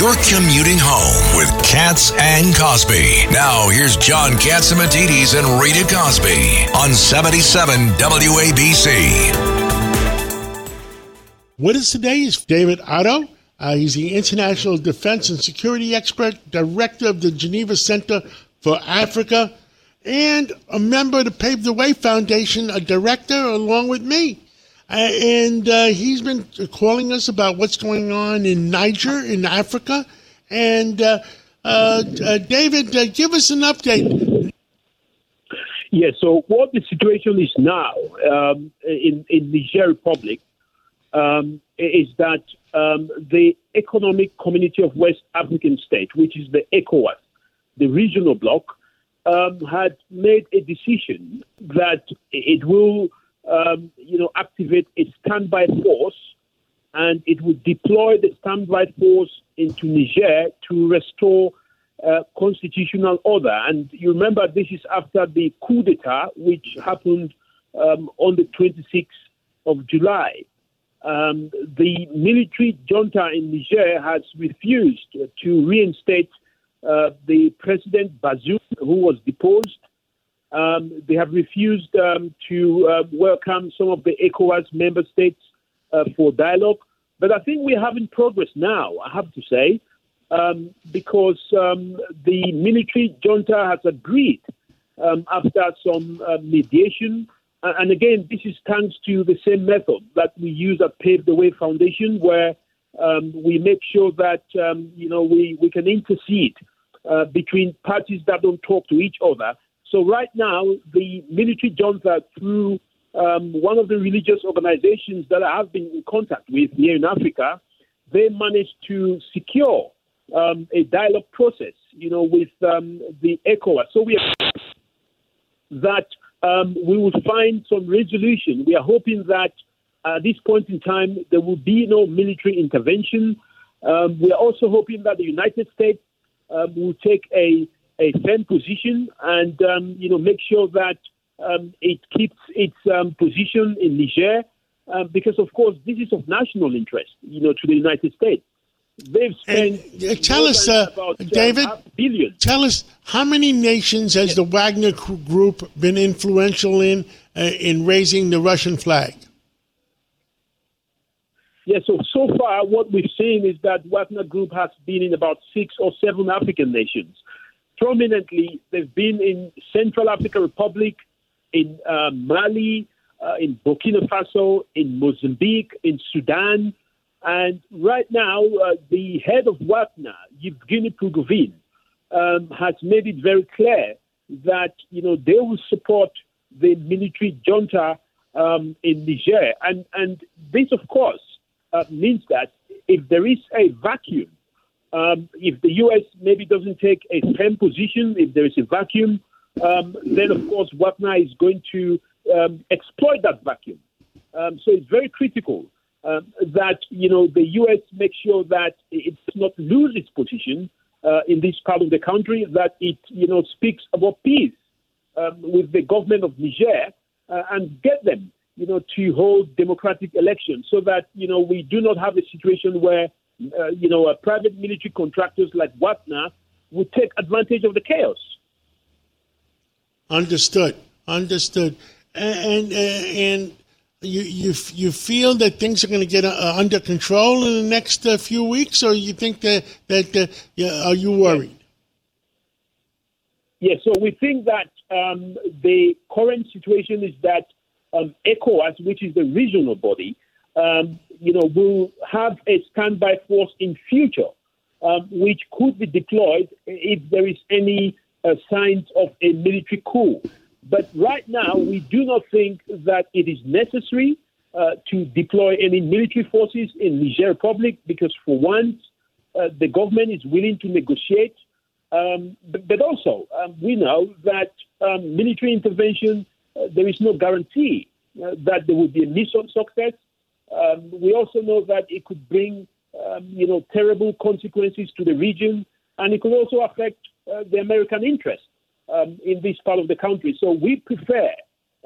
You're commuting home with Cats and Cosby. Now, here's John Catsimatidis and Rita Cosby on 77 WABC. What is us today is David Otto. Uh, he's the International Defense and Security Expert, Director of the Geneva Center for Africa, and a member of the Pave the Way Foundation, a director along with me. And uh, he's been calling us about what's going on in Niger, in Africa. And uh, uh, uh David, uh, give us an update. Yeah, so what the situation is now um, in, in Niger Republic um, is that um, the Economic Community of West African States, which is the ECOWAS, the regional bloc, um, had made a decision that it will um, you know, activate a standby force and it would deploy the standby force into Niger to restore uh, constitutional order. And you remember this is after the coup d'etat, which happened um, on the 26th of July. Um, the military junta in Niger has refused to reinstate uh, the President Bazoum, who was deposed, um, they have refused um, to uh, welcome some of the ECOWAS member states uh, for dialogue. But I think we're having progress now, I have to say, um, because um, the military junta has agreed um, after some uh, mediation. And again, this is thanks to the same method that we use at Pave the Way Foundation, where um, we make sure that you know we, we can intercede uh, between parties that don't talk to each other so right now, the military junta, through um, one of the religious organizations that I have been in contact with here in Africa, they managed to secure um, a dialogue process, you know, with um, the ECOWAS. So we are that um, we will find some resolution. We are hoping that at this point in time there will be no military intervention. Um, we are also hoping that the United States um, will take a a firm position and um, you know make sure that um, it keeps its um, position in Niger, uh, because of course this is of national interest, you know, to the United States. They've spent and, uh, tell us, uh, about, David. Billion. Tell us how many nations has the Wagner Group been influential in uh, in raising the Russian flag? Yes, yeah, so so far what we've seen is that Wagner Group has been in about six or seven African nations prominently. They've been in Central African Republic, in uh, Mali, uh, in Burkina Faso, in Mozambique, in Sudan. And right now, uh, the head of Wagner, Yevgeny Prigozhin, um, has made it very clear that you know they will support the military junta um, in Niger, and and this, of course, uh, means that if there is a vacuum um, if the U.S. maybe doesn't take a firm position, if there is a vacuum, um, then of course Wagner is going to um, exploit that vacuum. Um, so it's very critical um, that you know the U.S. makes sure that it does not lose its position uh, in this part of the country, that it you know speaks about peace um, with the government of Niger uh, and get them you know to hold democratic elections, so that you know we do not have a situation where uh, you know, uh, private military contractors like Wagner would take advantage of the chaos. Understood. Understood. And and, and you you you feel that things are going to get uh, under control in the next uh, few weeks, or you think that that uh, yeah, are you worried? Yes. Yeah, so we think that um, the current situation is that um, ECOWAS, which is the regional body, um, you know, will have a standby force in future, um, which could be deployed if there is any uh, signs of a military coup. But right now, we do not think that it is necessary. uh, to deploy any military forces in Niger Republic because, for once, uh, the government is willing to negotiate. Um, but, but, also, um, we know that um, military intervention, uh, there is no guarantee uh, that there will be a mission success. Um, we also know that it could bring, um, you know, terrible consequences to the region, and it could also affect uh, the American interest um, in this part of the country. So we prefer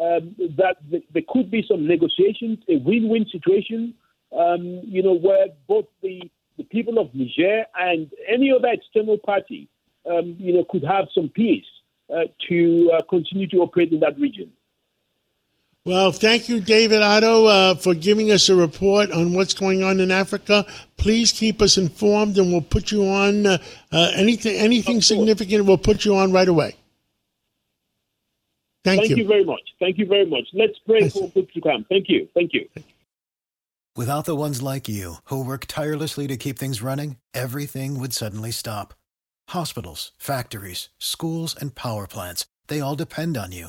um, that th- there could be some negotiations, a win-win situation, um, you know, where both the, the people of Niger and any other external party, um, you know, could have some peace uh, to uh, continue to operate in that region. Well, thank you, David Otto, uh, for giving us a report on what's going on in Africa. Please keep us informed, and we'll put you on uh, uh, anything anything significant. We'll put you on right away. Thank, Thank you. you very much. Thank you very much. Let's pray for good to come. Thank you. Thank you. Without the ones like you who work tirelessly to keep things running, everything would suddenly stop. Hospitals, factories, schools, and power plants, they all depend on you.